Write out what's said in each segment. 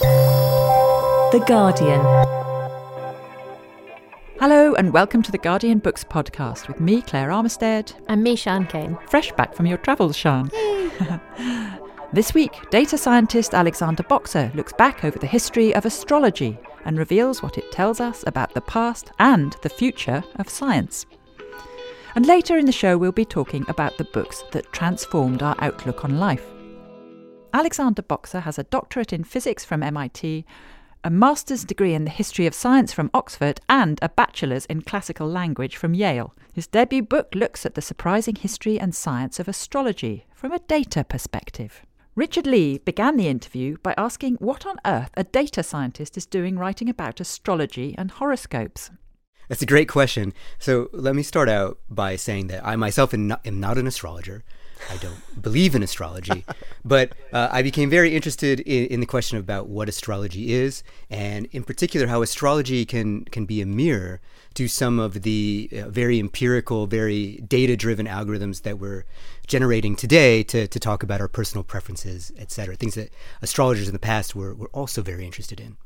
The Guardian. Hello, and welcome to the Guardian Books podcast with me, Claire Armistead. And me, Sian Cain. Fresh back from your travels, Sian. this week, data scientist Alexander Boxer looks back over the history of astrology and reveals what it tells us about the past and the future of science. And later in the show, we'll be talking about the books that transformed our outlook on life. Alexander Boxer has a doctorate in physics from MIT, a master's degree in the history of science from Oxford, and a bachelor's in classical language from Yale. His debut book looks at the surprising history and science of astrology from a data perspective. Richard Lea began the interview by asking what on earth a data scientist is doing writing about astrology and horoscopes. That's a great question. So let me start out by saying that I myself am not, am not an astrologer. I don't believe in astrology, but uh, I became very interested in, in, the question about what astrology is, and in particular how astrology can can be a mirror to some of the uh, very empirical, very data driven algorithms that we're generating today to, to talk about our personal preferences, et cetera. Things that astrologers in the past were, were also very interested in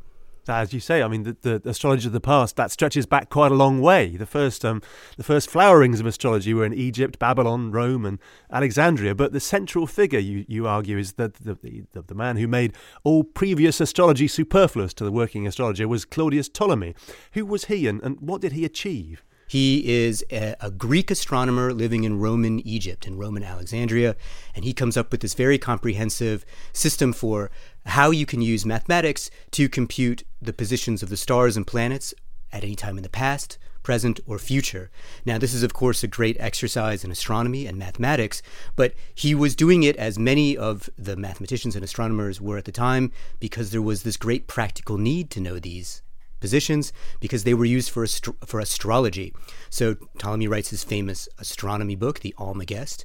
as you say, I mean, the, the, astrology of the past that stretches back quite a long way. The first, um, the first flowerings of astrology were in Egypt, Babylon, Rome, and Alexandria. But the central figure, you, you argue, is that the, the, the man who made all previous astrology superfluous to the working astrologer was Claudius Ptolemy. Who was he, and, and what did he achieve? He is a, a, Greek astronomer living in Roman Egypt, in Roman Alexandria, and he comes up with this very comprehensive system for how you can use mathematics to compute the positions of the stars and planets at any time in the past, present, or future. Now, this is, of course, a great exercise in astronomy and mathematics, but he was doing it as many of the mathematicians and astronomers were at the time because there was this great practical need to know these positions because they were used for, for astrology. So Ptolemy writes his famous astronomy book, the Almagest.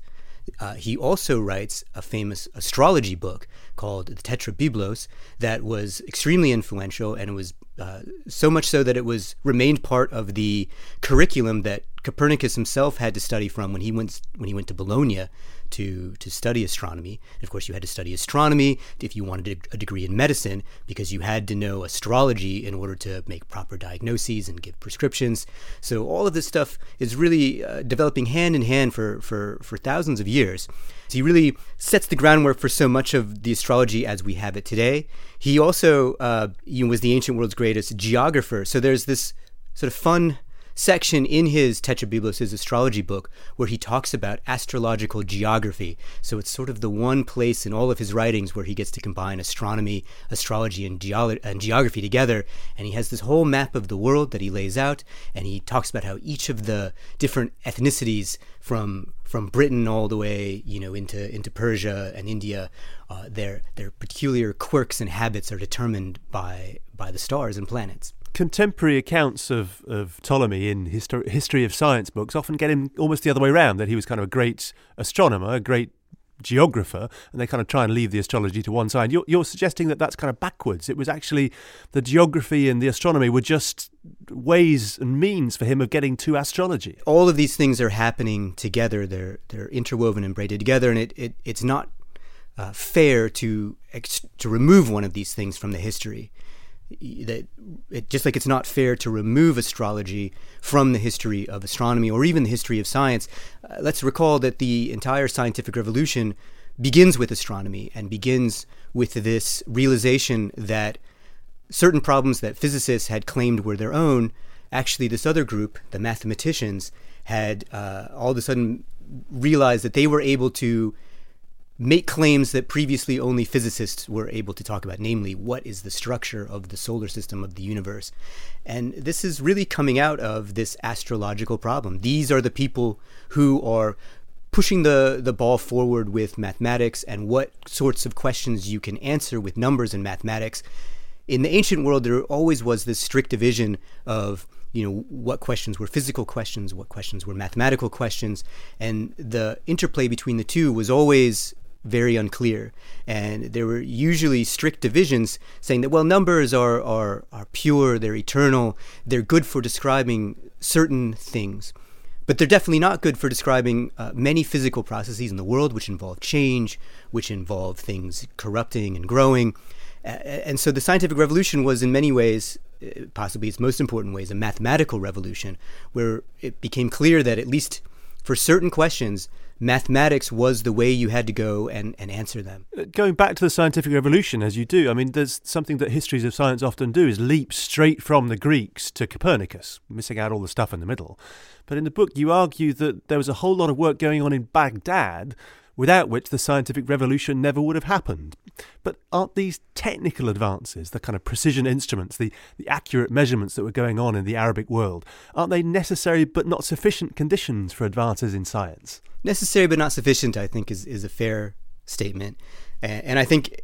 Uh, he also writes a famous astrology book called the Tetrabiblos that was extremely influential and it was uh, so much so that it was remained part of the curriculum that Copernicus himself had to study from when he went when he went to Bologna to to study astronomy. And of course, you had to study astronomy if you wanted a degree in medicine because you had to know astrology in order to make proper diagnoses and give prescriptions. So all of this stuff is really uh, developing hand in hand for for for thousands of years. So he really sets the groundwork for so much of the astrology as we have it today. He also uh, was the ancient world's greatest geographer. So there's this sort of fun section in his Tetrabiblos, astrology book, where he talks about astrological geography. So it's sort of the one place in all of his writings where he gets to combine astronomy, astrology, and, geolo- and geography together. And he has this whole map of the world that he lays out, and he talks about how each of the different ethnicities from from Britain all the way, you know, into into Persia and India, uh, their their peculiar quirks and habits are determined by by the stars and planets contemporary accounts of, of Ptolemy in histor- history of science books often get him almost the other way around that he was kind of a great astronomer, a great geographer, and they kind of try and leave the astrology to one side. You're, you're suggesting that that's kind of backwards. It was actually the geography and the astronomy were just ways and means for him of getting to astrology. All of these things are happening together. They're they're interwoven and braided together, and it, it it's not uh, fair to ex- to remove one of these things from the history that it, just like it's not fair to remove astrology from the history of astronomy or even the history of science, uh, let's recall that the entire scientific revolution begins with astronomy and begins with this realization that certain problems that physicists had claimed were their own, actually, this other group, the mathematicians, had uh, all of a sudden realized that they were able to make claims that previously only physicists were able to talk about, namely, what is the structure of the solar system of the universe. And this is really coming out of this astrological problem. These are the people who are pushing the, the ball forward with mathematics and what sorts of questions you can answer with numbers and mathematics. in the ancient world, there always was this strict division of you know what questions were physical questions, what questions were mathematical questions, and the interplay between the two was always very unclear. And there were usually strict divisions saying that, well, numbers are, are, are pure, they're eternal, they're good for describing certain things. But they're definitely not good for describing uh, many physical processes in the world, which involve change, which involve things corrupting and growing. And so the scientific revolution was, in many ways, uh, possibly its most important ways, a mathematical revolution, where it became clear that at least for certain questions, mathematics was the way you had to go and, and answer them. Uh, going back to the scientific revolution, as you do, I mean, there's something that histories of science often do is leap straight from the Greeks to Copernicus, missing out all the stuff in the middle. But in the book, you argue that there was a whole lot of work going on in Baghdad without which the scientific revolution never would have happened. But aren't these technical advances, the kind of precision instruments, the, the accurate measurements that were going on in the Arabic world, aren't they necessary but not sufficient conditions for advances in science? Necessary but not sufficient, I think, is, is a fair statement. And, and I think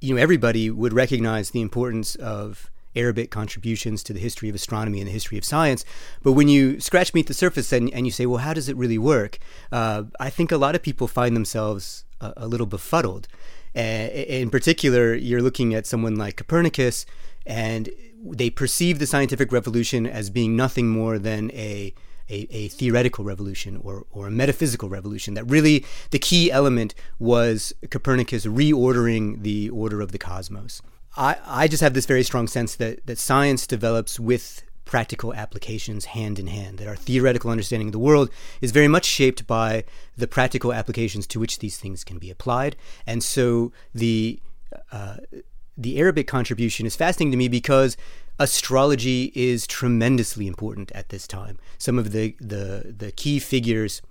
you know everybody would recognize the importance of Arabic contributions to the history of astronomy and the history of science. But when you scratch beneath the surface and, and you say, well, how does it really work? Uh, I think a lot of people find themselves a, a little befuddled. Uh, in particular, you're looking at someone like Copernicus, and they perceive the scientific revolution as being nothing more than a a, a, theoretical revolution or, or a metaphysical revolution. That really the key element was Copernicus reordering the order of the cosmos. I, I just have this very strong sense that, that science develops with practical applications hand in hand, that our theoretical understanding of the world is very much shaped by the practical applications to which these things can be applied. And so the uh, the Arabic contribution is fascinating to me because astrology is tremendously important at this time. Some of the the, the key figures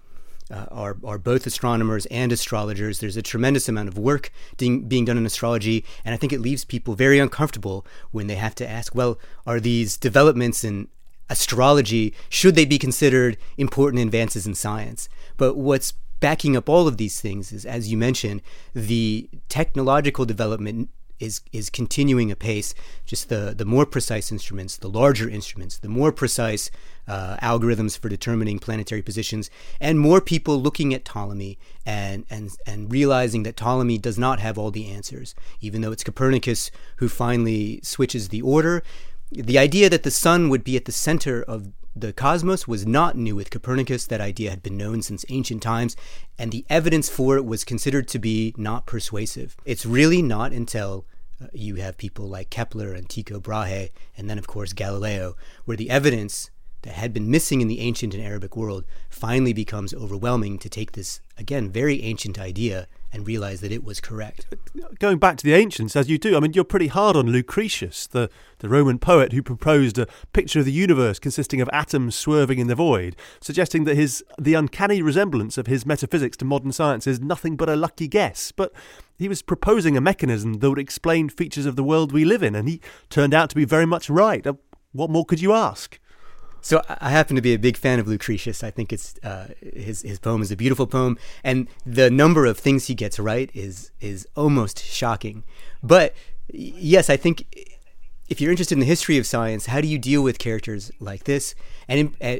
uh, are, are both astronomers and astrologers. There's a tremendous amount of work being, being done in astrology, and I think it leaves people very uncomfortable when they have to ask, well, are these developments in astrology, should they be considered important advances in science? But what's backing up all of these things is, as you mentioned, the technological development is is continuing apace. Just the the more precise instruments, the larger instruments, the more precise uh, algorithms for determining planetary positions, and more people looking at Ptolemy and and and realizing that Ptolemy does not have all the answers, even though it's Copernicus who finally switches the order. The idea that the sun would be at the center of the cosmos was not new with Copernicus. That idea had been known since ancient times, and the evidence for it was considered to be not persuasive. It's really not until uh, you have people like Kepler and Tycho Brahe, and then, of course, Galileo, where the evidence that had been missing in the ancient and Arabic world finally becomes overwhelming to take this, again, very ancient idea and realize that it was correct. Going back to the ancients, as you do, I mean, you're pretty hard on Lucretius, the, the Roman poet who proposed a picture of the universe consisting of atoms swerving in the void, suggesting that his the uncanny resemblance of his metaphysics to modern science is nothing but a lucky guess. But he was proposing a mechanism that would explain features of the world we live in, and he turned out to be very much right. Uh, what more could you ask? So I happen to be a big fan of Lucretius. I think it's uh, his his poem is a beautiful poem, and the number of things he gets right is is almost shocking. But yes, I think if you're interested in the history of science, how do you deal with characters like this? And in, uh,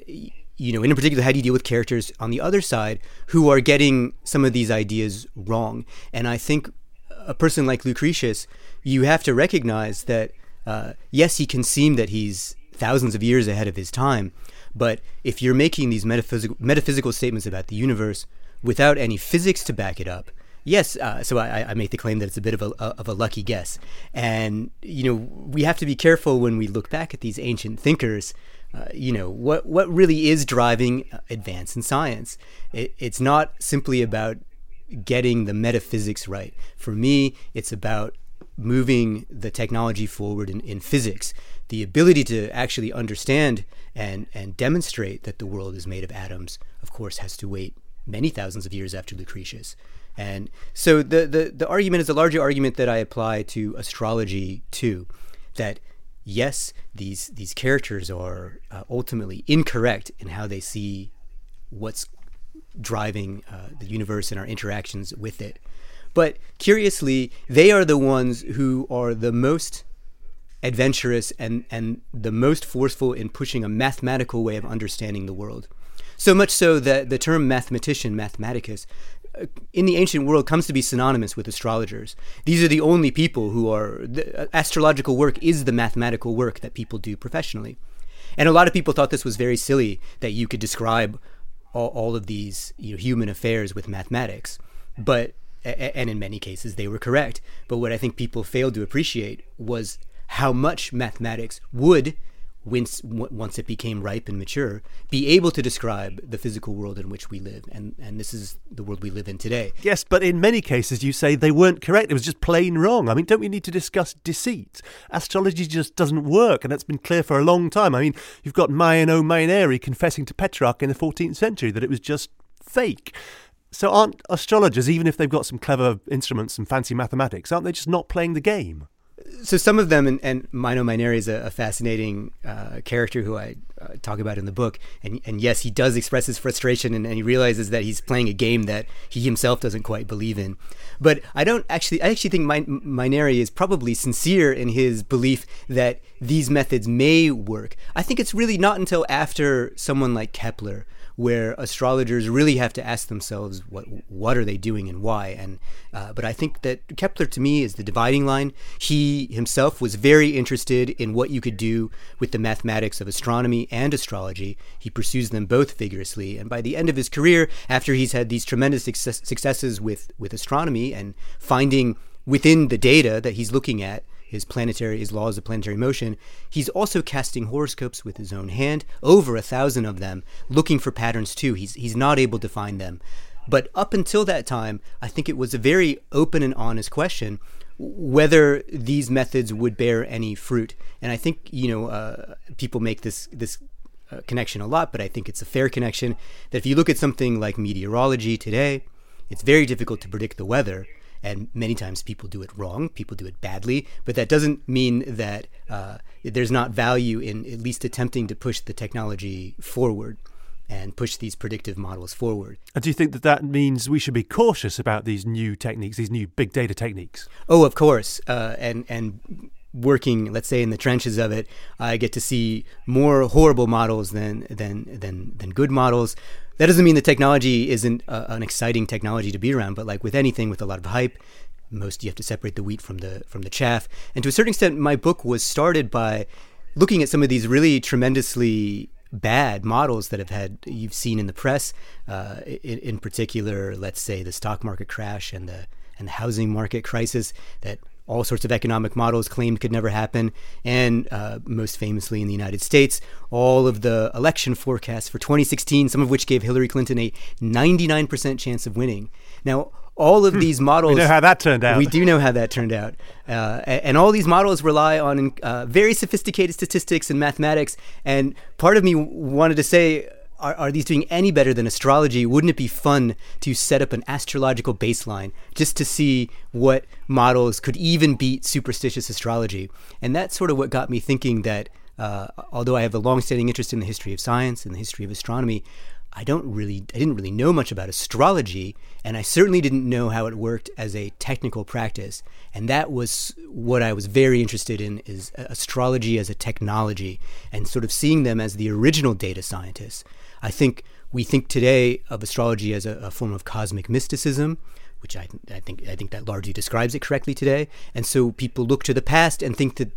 you know, in particular, how do you deal with characters on the other side who are getting some of these ideas wrong? And I think a person like Lucretius, you have to recognize that uh, yes, he can seem that he's thousands of years ahead of his time. But if you're making these metaphysical, metaphysical statements about the universe without any physics to back it up, yes, uh, so I, I, make the claim that it's a bit of a, of a lucky guess. And, you know, we have to be careful when we look back at these ancient thinkers. Uh, you know, what, what really is driving advance in science? It, it's not simply about getting the metaphysics right. For me, it's about moving the technology forward in, in physics the ability to actually understand and, and demonstrate that the world is made of atoms, of course, has to wait many thousands of years after Lucretius. And so the, the, the argument is a larger argument that I apply to astrology too, that yes, these, these characters are uh, ultimately incorrect in how they see what's driving uh, the universe and our interactions with it. But curiously, they are the ones who are the most adventurous and, and the most forceful in pushing a mathematical way of understanding the world. So much so that the term mathematician, mathematicus, uh, in the ancient world comes to be synonymous with astrologers. These are the only people who are, the, uh, astrological work is the mathematical work that people do professionally. And a lot of people thought this was very silly that you could describe all, all of these you know, human affairs with mathematics. But and in many cases they were correct. But what I think people failed to appreciate was how much mathematics would, once, once it became ripe and mature, be able to describe the physical world in which we live. And, and this is the world we live in today. Yes, but in many cases you say they weren't correct. It was just plain wrong. I mean, don't we need to discuss deceit? Astrology just doesn't work, and that's been clear for a long time. I mean, you've got Maino Maineri confessing to Petrarch in the 14th century that it was just fake. So aren't astrologers, even if they've got some clever instruments and fancy mathematics, aren't they just not playing the game? so some of them, and, and Maino Maineri is a, a fascinating uh, character who I uh, talk about in the book. And, and yes, he does express his frustration, and, and, he realizes that he's playing a game that he himself doesn't quite believe in. But I don't actually. I actually think Maineri is probably sincere in his belief that these methods may work. I think it's really not until after someone like Kepler where astrologers really have to ask themselves what what are they doing and why. And uh, but I think that Kepler to me is the dividing line. He himself was very interested in what you could do with the mathematics of astronomy and astrology. He pursues them both vigorously, and by the end of his career, after he's had these tremendous success- successes with with astronomy and finding within the data that he's looking at his planetary, his laws of planetary motion, he's also casting horoscopes with his own hand, over a thousand of them, looking for patterns too. He's he's not able to find them. But up until that time, I think it was a very open and honest question whether these methods would bear any fruit. And I think you know uh, people make this this uh, connection a lot, but I think it's a fair connection that if you look at something like meteorology today, it's very difficult to predict the weather and many times people do it wrong, people do it badly, but that doesn't mean that uh, there's not value in at least attempting to push the technology forward and push these predictive models forward. And do you think that that means we should be cautious about these new techniques, these new big data techniques? Oh, of course, uh, and and working, let's say, in the trenches of it, I get to see more horrible models than than than than good models that doesn't mean the technology isn't uh, an exciting technology to be around, but like with anything with a lot of hype, most you have to separate the wheat from the from the chaff. And to a certain extent, my book was started by looking at some of these really tremendously bad models that have had you've seen in the press. Uh, in, in particular, let's say the stock market crash and the and the housing market crisis that all sorts of economic models claimed could never happen. And uh, most famously in the United States, all of the election forecasts for 2016, some of which gave Hillary Clinton a 99% chance of winning. Now, all of hmm. these models. We know how that turned out. We do know how that turned out. Uh, and all these models rely on uh, very sophisticated statistics and mathematics. And part of me wanted to say, are, are these doing any better than astrology? Wouldn't it be fun to set up an astrological baseline just to see what models could even beat superstitious astrology? And that's sort of what got me thinking that uh, although I have a long-standing interest in the history of science and the history of astronomy, I don't really, I didn't really know much about astrology, and I certainly didn't know how it worked as a technical practice. And that was what I was very interested in: is astrology as a technology, and sort of seeing them as the original data scientists. I think we think today of astrology as a, a form of cosmic mysticism, which I, I, think I think that largely describes it correctly today. And so people look to the past and think that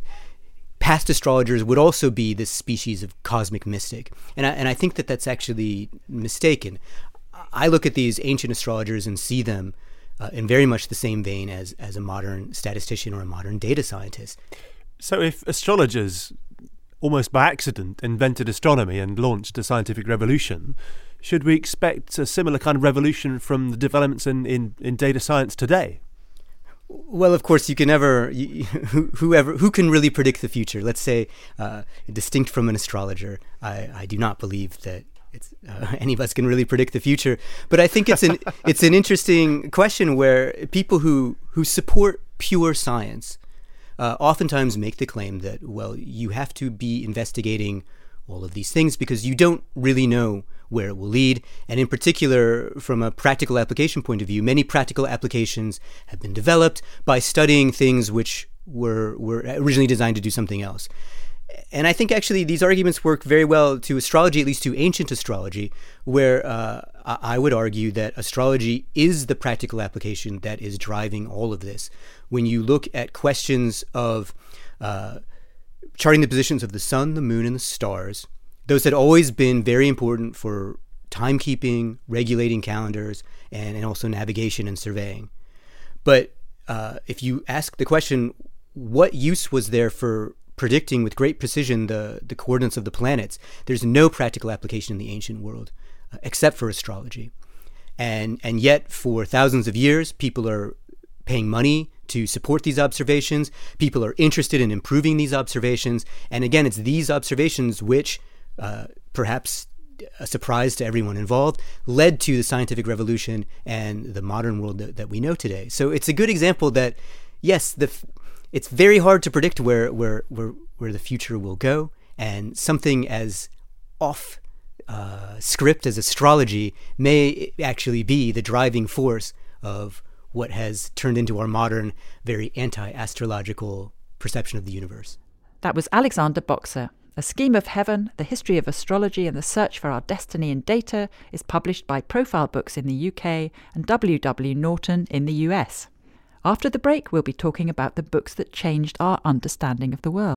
past astrologers would also be this species of cosmic mystic. And I, and I think that that's actually mistaken. I look at these ancient astrologers and see them uh, in very much the same vein as as a modern statistician or a modern data scientist. So if astrologers almost by accident, invented astronomy and launched a scientific revolution. Should we expect a similar kind of revolution from the developments in, in, in data science today? Well, of course, you can never, you, whoever, who can really predict the future? Let's say, uh, distinct from an astrologer, I, I do not believe that it's, uh, any of us can really predict the future. But I think it's an, it's an interesting question where people who, who support pure science uh, oftentimes make the claim that, well, you have to be investigating all of these things because you don't really know where it will lead. And in particular, from a practical application point of view, many practical applications have been developed by studying things which were were originally designed to do something else. And I think actually these arguments work very well to astrology, at least to ancient astrology, where uh, I would argue that astrology is the practical application that is driving all of this. When you look at questions of uh, charting the positions of the sun, the moon, and the stars, those had always been very important for timekeeping, regulating calendars, and, and also navigation and surveying. But uh, if you ask the question, what use was there for predicting with great precision the, the coordinates of the planets, there's no practical application in the ancient world except for astrology. And, and yet, for thousands of years, people are paying money to support these observations. People are interested in improving these observations. And again, it's these observations which, uh, perhaps a surprise to everyone involved, led to the scientific revolution and the modern world that, that we know today. So it's a good example that, yes, the, it's very hard to predict where, where, where, where the future will go. And something as off uh, script as astrology may actually be the driving force of what has turned into our modern, very anti astrological perception of the universe. That was Alexander Boxer. A Scheme of Heaven, The History of Astrology and the Search for Our Destiny in Data is published by Profile Books in the UK and W.W. Norton in the US. After the break, we'll be talking about the books that changed our understanding of the world.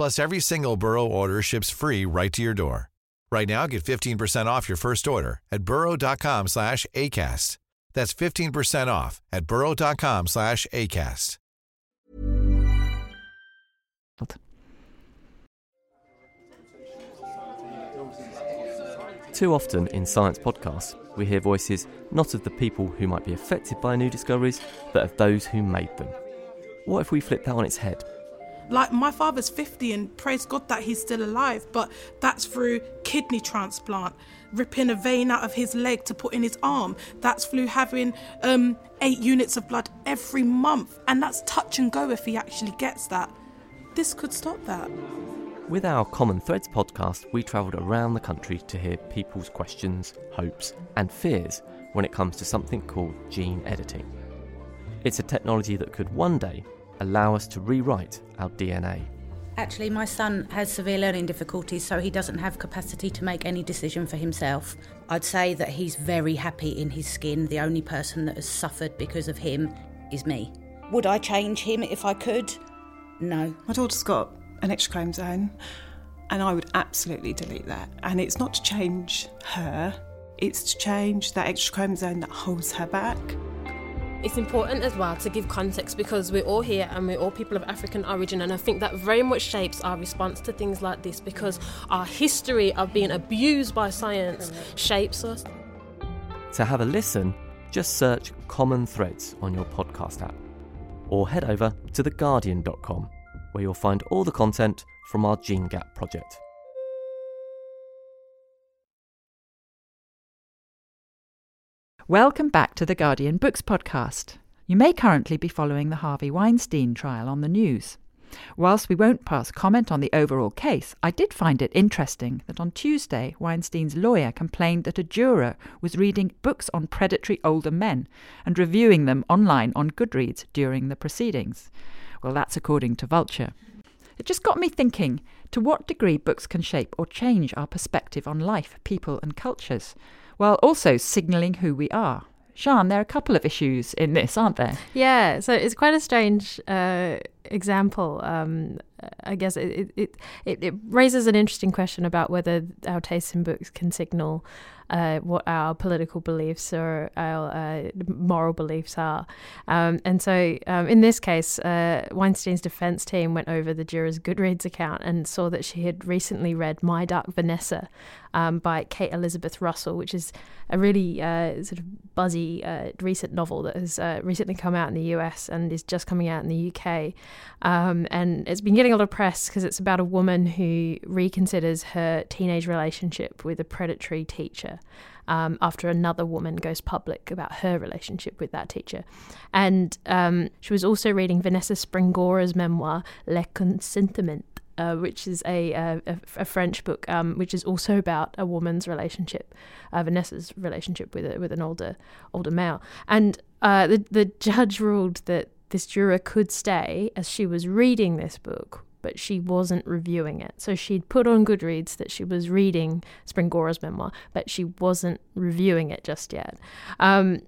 Plus, every single Burrow order ships free right to your door. Right now, get 15% off your first order at burrow.com slash ACAST. That's 15% off at burrow.com slash ACAST. Too often in science podcasts, we hear voices not of the people who might be affected by new discoveries, but of those who made them. What if we flip that on its head? Like my father's 50 and praise God that he's still alive, but that's through kidney transplant, ripping a vein out of his leg to put in his arm. That's through having um, eight units of blood every month, and that's touch and go if he actually gets that. This could stop that. With our Common Threads podcast, we travelled around the country to hear people's questions, hopes, and fears when it comes to something called gene editing. It's a technology that could one day allow us to rewrite our DNA. Actually, my son has severe learning difficulties, so he doesn't have capacity to make any decision for himself. I'd say that he's very happy in his skin. The only person that has suffered because of him is me. Would I change him if I could? No. My daughter's got an extra chromosome, and I would absolutely delete that. And it's not to change her, it's to change that extra chromosome that holds her back. It's important as well to give context because we're all here and we're all people of African origin, and I think that very much shapes our response to things like this because our history of being abused by science shapes us. To have a listen, just search Common Threads on your podcast app or head over to theguardian.com where you'll find all the content from our Gene Gap project. Welcome back to the Guardian Books podcast. You may currently be following the Harvey Weinstein trial on the news. Whilst we won't pass comment on the overall case, I did find it interesting that on Tuesday, Weinstein's lawyer complained that a juror was reading books on predatory older men and reviewing them online on Goodreads during the proceedings. Well, that's according to Vulture. It just got me thinking to what degree books can shape or change our perspective on life, people, and cultures, while also signalling who we are. Sian, there are a couple of issues in this, aren't there? Yeah, so it's quite a strange uh, example. Um, I guess it, it, it, it raises an interesting question about whether our tastes in books can signal uh, what our political beliefs or our uh, moral beliefs are. Um, and so, um, in this case, uh, Weinstein's defense team went over the juror's Goodreads account and saw that she had recently read My Dark Vanessa um, by Kate Elizabeth Russell, which is a really uh, sort of buzzy uh, recent novel that has uh, recently come out in the US and is just coming out in the UK. Um, and it's been getting a lot of press because it's about a woman who reconsiders her teenage relationship with a predatory teacher. Um, after another woman goes public about her relationship with that teacher. And um, she was also reading Vanessa Springora's memoir, Le Consentement, uh, which is a, a, a French book, um, which is also about a woman's relationship, uh, Vanessa's relationship with a, with an older older male. And uh, the the judge ruled that this juror could stay as she was reading this book, but she wasn't reviewing it. So she'd put on Goodreads that she was reading Springora's memoir, but she wasn't reviewing it just yet. Um,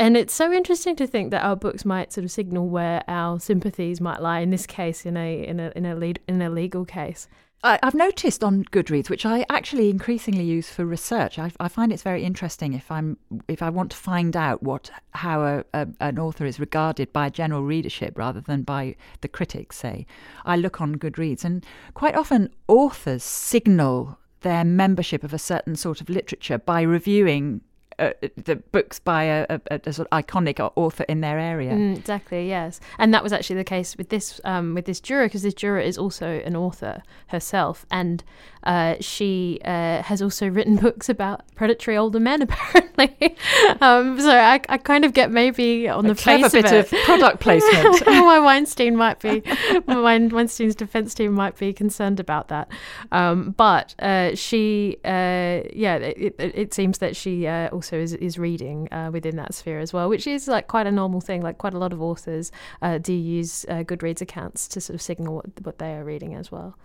and it's so interesting to think that our books might sort of signal where our sympathies might lie. In this case, in a in a in a, lead, in a legal case. I, have noticed on Goodreads, which I actually increasingly use for research. I, I, find it's very interesting if I'm if I want to find out what how a, a, an author is regarded by general readership rather than by the critics. Say, I look on Goodreads, and quite often authors signal their membership of a certain sort of literature by reviewing uh, the books by a, a, a, sort of iconic author in their area. Mm, exactly, yes, and that was actually the case with this um, with this juror because this juror is also an author herself, and uh, she uh, has also written books about predatory older men, apparently. um, so I, I kind of get maybe on a the face bit of, it, of product placement. why Weinstein might be, Weinstein's defense team might be concerned about that. Um, but uh, she, uh, yeah, it, it, it, seems that she uh, also is, is reading uh, within that sphere as well, which is like quite a normal thing. Like quite a lot of authors uh, do use uh, Goodreads accounts to sort of signal what, what they are reading as well.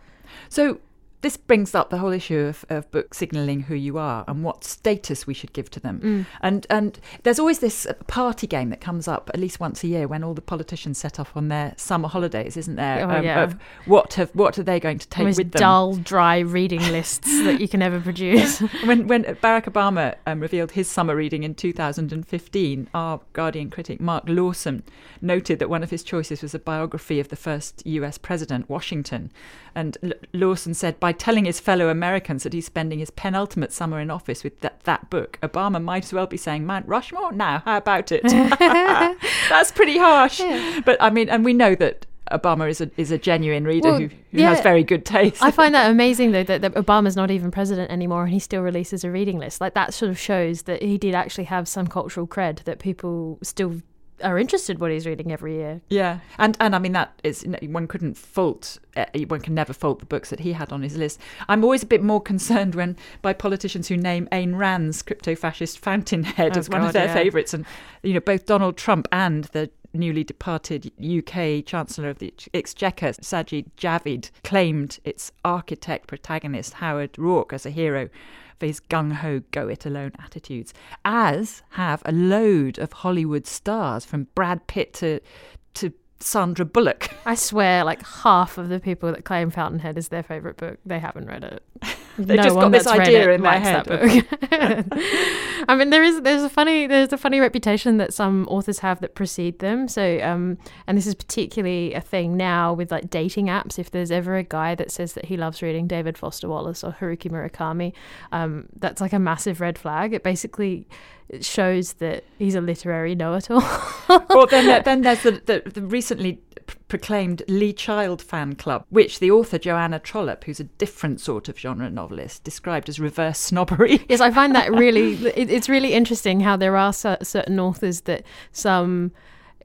So this brings up the whole issue of, of book signalling who you are and what status we should give to them. Mm. And and there's always this party game that comes up at least once a year when all the politicians set off on their summer holidays, isn't there? Oh, um, yeah. Of what have what are they going to take Most with them? Dull, dry reading lists that you can ever produce. when when Barack Obama um, revealed his summer reading in 2015, our Guardian critic Mark Lawson noted that one of his choices was a biography of the first U.S. president, Washington, and L- Lawson said by telling his fellow Americans that he's spending his penultimate summer in office with that, that book, Obama might as well be saying, Mount Rushmore now, how about it? That's pretty harsh. Yeah. But I mean, and we know that Obama is a is a genuine reader Well, who, who yeah. has very good taste. I find that amazing though that, that Obama's not even president anymore and he still releases a reading list. Like that sort of shows that he did actually have some cultural cred that people still are interested what he's reading every year. Yeah, and and I mean that is one couldn't fault uh, one can never fault the books that he had on his list. I'm always a bit more concerned when by politicians who name Ayn Rand's crypto-fascist Fountainhead Oh, as one of their yeah. favourites, and you know both Donald Trump and the newly departed UK Chancellor of the Exchequer, Sajid Javid, claimed its architect protagonist Howard Roark as a hero for his gung ho, go it alone attitudes, as have a load of Hollywood stars from Brad Pitt to to Sandra Bullock. I swear, like half of the people that claim Fountainhead is their favourite book, they haven't read it. They've no just got this idea in their head. I mean, there is there's a funny there's a funny reputation that some authors have that precede them. So, um, and this is particularly a thing now with like dating apps. If there's ever a guy that says that he loves reading David Foster Wallace or Haruki Murakami, um, that's like a massive red flag. It basically shows that he's a literary know-it-all. well, then, then there's the, the, the recently proclaimed Lee Child fan club, which the author Joanna Trollope, who's a different sort of genre novelist, described as reverse snobbery. Yes, I find that really it, it's really interesting how there are cer- certain authors that some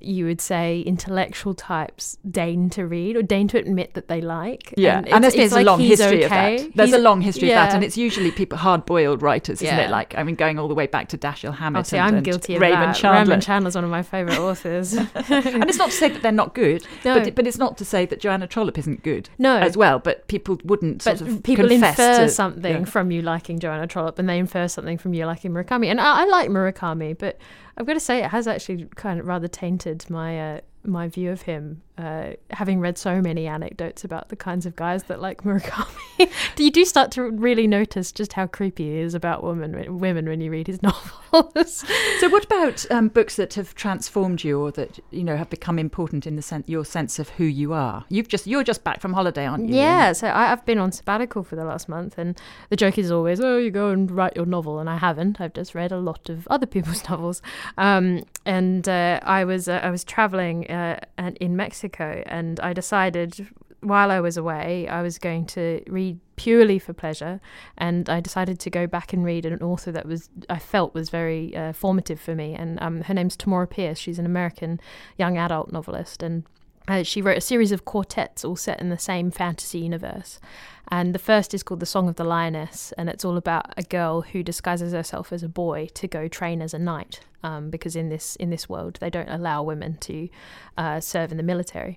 you would say intellectual types deign to read or deign to admit that they like. Yeah, and, and, it's, there's, it's there's a long history okay. of that. There's He's- a long history of that, and it's usually people hard-boiled writers, isn't Yeah. it? Like, I mean, going all the way back to Dashiell Hammett see, and, I'm and guilty of Raymond that. Chandler. Raymond Chandler's one of my favourite authors. and it's not to say that they're not good, No. but, but it's not to say that Joanna Trollope isn't good No. as well. But people wouldn't but sort of people confess infer to, something yeah. from you liking Joanna Trollope, and they infer something from you liking Murakami. And I, I like Murakami, but I've got to say it has actually kind of rather tainted my uh, my view of him, uh, having read so many anecdotes about the kinds of guys that like Murakami, you do start to really notice just how creepy he is about women women when you read his novels. so, what about um, books that have transformed you, or that you know have become important in the sense your sense of who you are? You've just you're just back from holiday, aren't you? Yeah, so I, I've been on sabbatical for the last month, and the joke is always, oh, you go and write your novel, and I haven't. I've just read a lot of other people's novels, um, and uh, I was uh, I was traveling uh, in Mexico, and I decided while I was away, I was going to read purely for pleasure, and I decided to go back and read an author that was I felt was very uh, formative for me, and um, her name's Tamora Pierce. She's an American young adult novelist, and uh, she wrote a series of quartets all set in the same fantasy universe. And the first is called The Song of the Lioness, and it's all about a girl who disguises herself as a boy to go train as a knight. Um, because in this in this world they don't allow women to uh, serve in the military,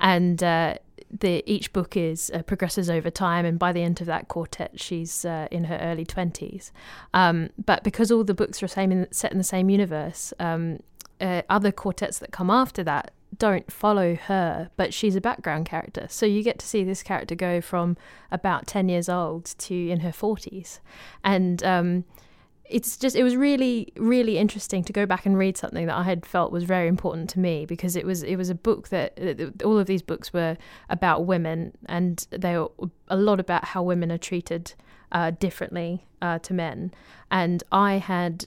and uh, the each book is uh, progresses over time, and by the end of that quartet, she's uh, in her early twenties. Um, but because all the books are same in, set in the same universe, um, uh, other quartets that come after that don't follow her, but she's a background character. So you get to see this character go from about 10 years old to in her 40s. And um, it's just, it was really, really interesting to go back and read something that I had felt was very important to me because it was, it was a book that all of these books were about women and they were a lot about how women are treated uh, differently uh, to men. And I had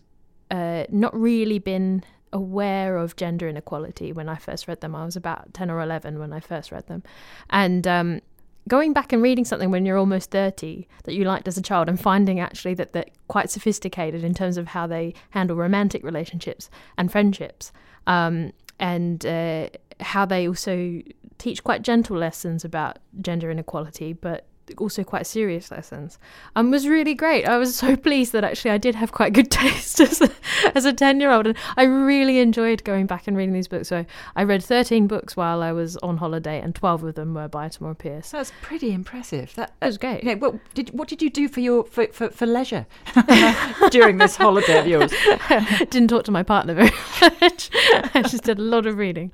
uh, not really been aware of gender inequality when I first read them. I was about 10 or 11 when I first read them. And um, going back and reading something when you're almost 30 that you liked as a child and finding actually that they're quite sophisticated in terms of how they handle romantic relationships and friendships. Um, and uh, how they also teach quite gentle lessons about gender inequality, but also quite serious lessons and was really great. I was so pleased that actually I did have quite good taste as a, as a 10 year old and I really enjoyed going back and reading these books. So I read 13 books while I was on holiday and 12 of them were by Tamora Pierce. That's pretty impressive. That, that was great. Yeah, what did what did you do for your for, for, for leisure during this holiday of yours? Didn't talk to my partner very much. I just did a lot of reading.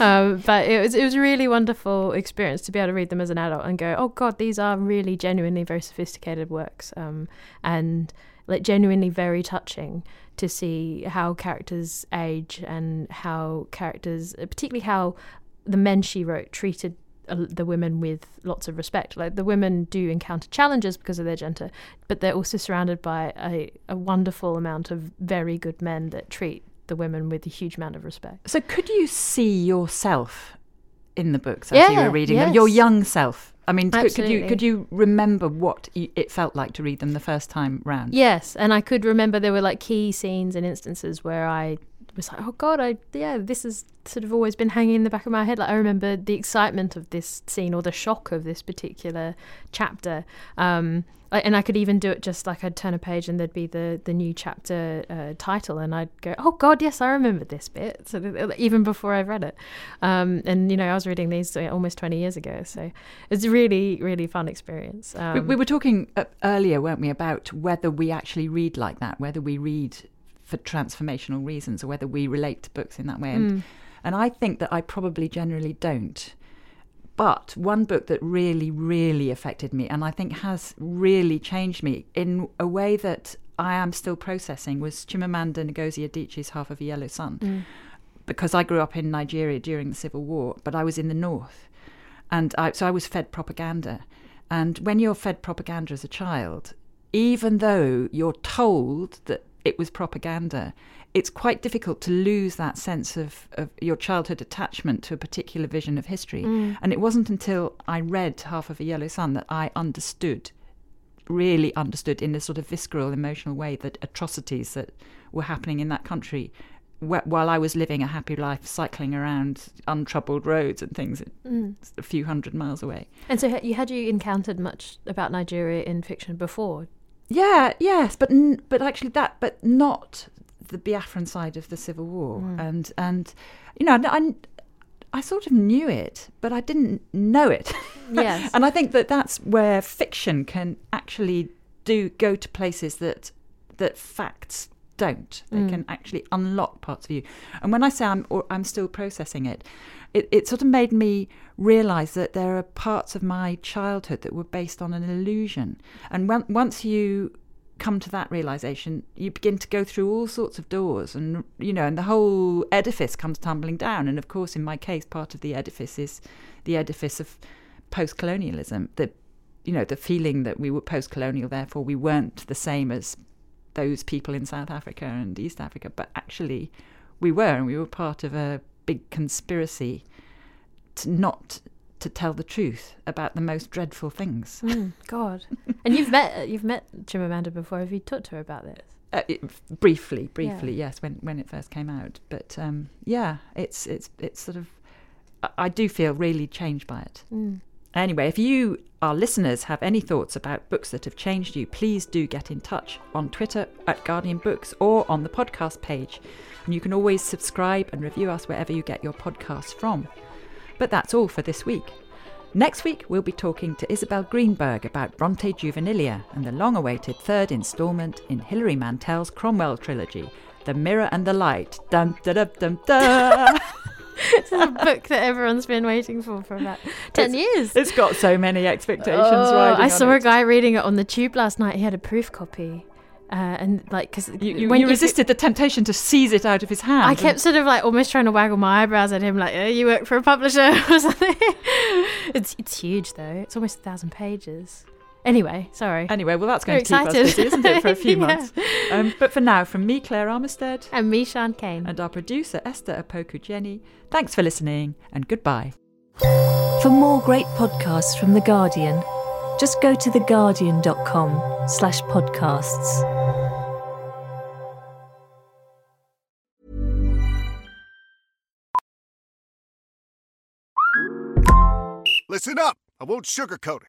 Um, but it was it was a really wonderful experience to be able to read them as an adult and go, "Oh god, these are really genuinely very sophisticated works um, and like genuinely very touching to see how characters age and how characters, particularly how the men she wrote treated uh, the women with lots of respect. Like the women do encounter challenges because of their gender, but they're also surrounded by a, a wonderful amount of very good men that treat the women with a huge amount of respect. So, could you see yourself in the books as yeah, you were reading yes. them? Your young self. I mean, Absolutely. could you could you remember what it felt like to read them the first time round? Yes, and I could remember there were like key scenes and instances where I was like, oh god, I yeah, this has sort of always been hanging in the back of my head. Like I remember the excitement of this scene or the shock of this particular chapter. Um, and I could even do it just like I'd turn a page and there'd be the the new chapter uh, title, and I'd go, "Oh God, yes, I remember this bit." So even before I've read it, um, and you know, I was reading these almost twenty years ago, so it's a really really fun experience. Um, we, we, were talking uh, earlier, weren't we, about whether we actually read like that, whether we read for transformational reasons, or whether we relate to books in that way, and mm. and I think that I probably generally don't. But one book that really, really affected me, and I think has really changed me in a way that I am still processing, was Chimamanda Ngozi Adichie's Half of a Yellow Sun. Mm. Because I grew up in Nigeria during the Civil War, but I was in the north. And I, so I was fed propaganda. And when you're fed propaganda as a child, even though you're told that it was propaganda, it's quite difficult to lose that sense of, of your childhood attachment to a particular vision of history. Mm. And it wasn't until I read Half of a Yellow Sun that I understood, really understood in a sort of visceral, emotional way, that atrocities that were happening in that country wh- while I was living a happy life, cycling around untroubled roads and things mm. a few hundred miles away. And so, you had you encountered much about Nigeria in fiction before? Yeah, yes, but n- but actually that, but not the Biafran side of the Civil War, Mm. and and you know, I, I sort of knew it, but I didn't know it. Yes. and I think that that's where fiction can actually do go to places that that facts don't. They Mm. can actually unlock parts of you. And when I say I'm, or I'm still processing it, it, it sort of made me realize that there are parts of my childhood that were based on an illusion. And when, once you come to that realization, you begin to go through all sorts of doors, and you know, and the whole edifice comes tumbling down. And of course, in my case, part of the edifice is the edifice of post-colonialism. The you know, the feeling that we were post-colonial, therefore we weren't the same as those people in South Africa and East Africa, but actually we were, and we were part of a big conspiracy to not to tell the truth about the most dreadful things. Mm, God. and you've met you've met Chimamanda before. Have you talked to her about this? Uh, it, briefly, briefly, yes, when when it first came out. But um, yeah, it's it's it's sort of I, I do feel really changed by it. Mm. Anyway, if you, our listeners, have any thoughts about books that have changed you, please do get in touch on Twitter at Guardian Books or on the podcast page. And you can always subscribe and review us wherever you get your podcasts from. But that's all for this week. Next week, we'll be talking to Isabel Greenberg about Bronte Juvenilia and the long awaited third instalment in Hilary Mantel's Cromwell trilogy, The Mirror and the Light. Dun da da dum da. This is a book that everyone's been waiting for for about 10 years. It's got so many expectations Oh, riding I saw a guy reading it on the tube last night. He had a proof copy. Uh, and like, because You, you, you resisted the temptation to seize it out of his hand. I kept sort of like almost trying to waggle my eyebrows at him, like, oh, "You work for a publisher or something." it's it's huge though. It's almost a thousand pages. Anyway, sorry. Anyway, well, that's Very going to keep us busy, isn't it, for a few Yeah. months? Um, but for now, from me, Claire Armitstead, and me, Sian Cain, and our producer, Esther Opoku-Gyeni, thanks for listening and goodbye. For more great podcasts from The Guardian, just go to theguardian.com slash podcasts. Listen up. I won't sugarcoat it.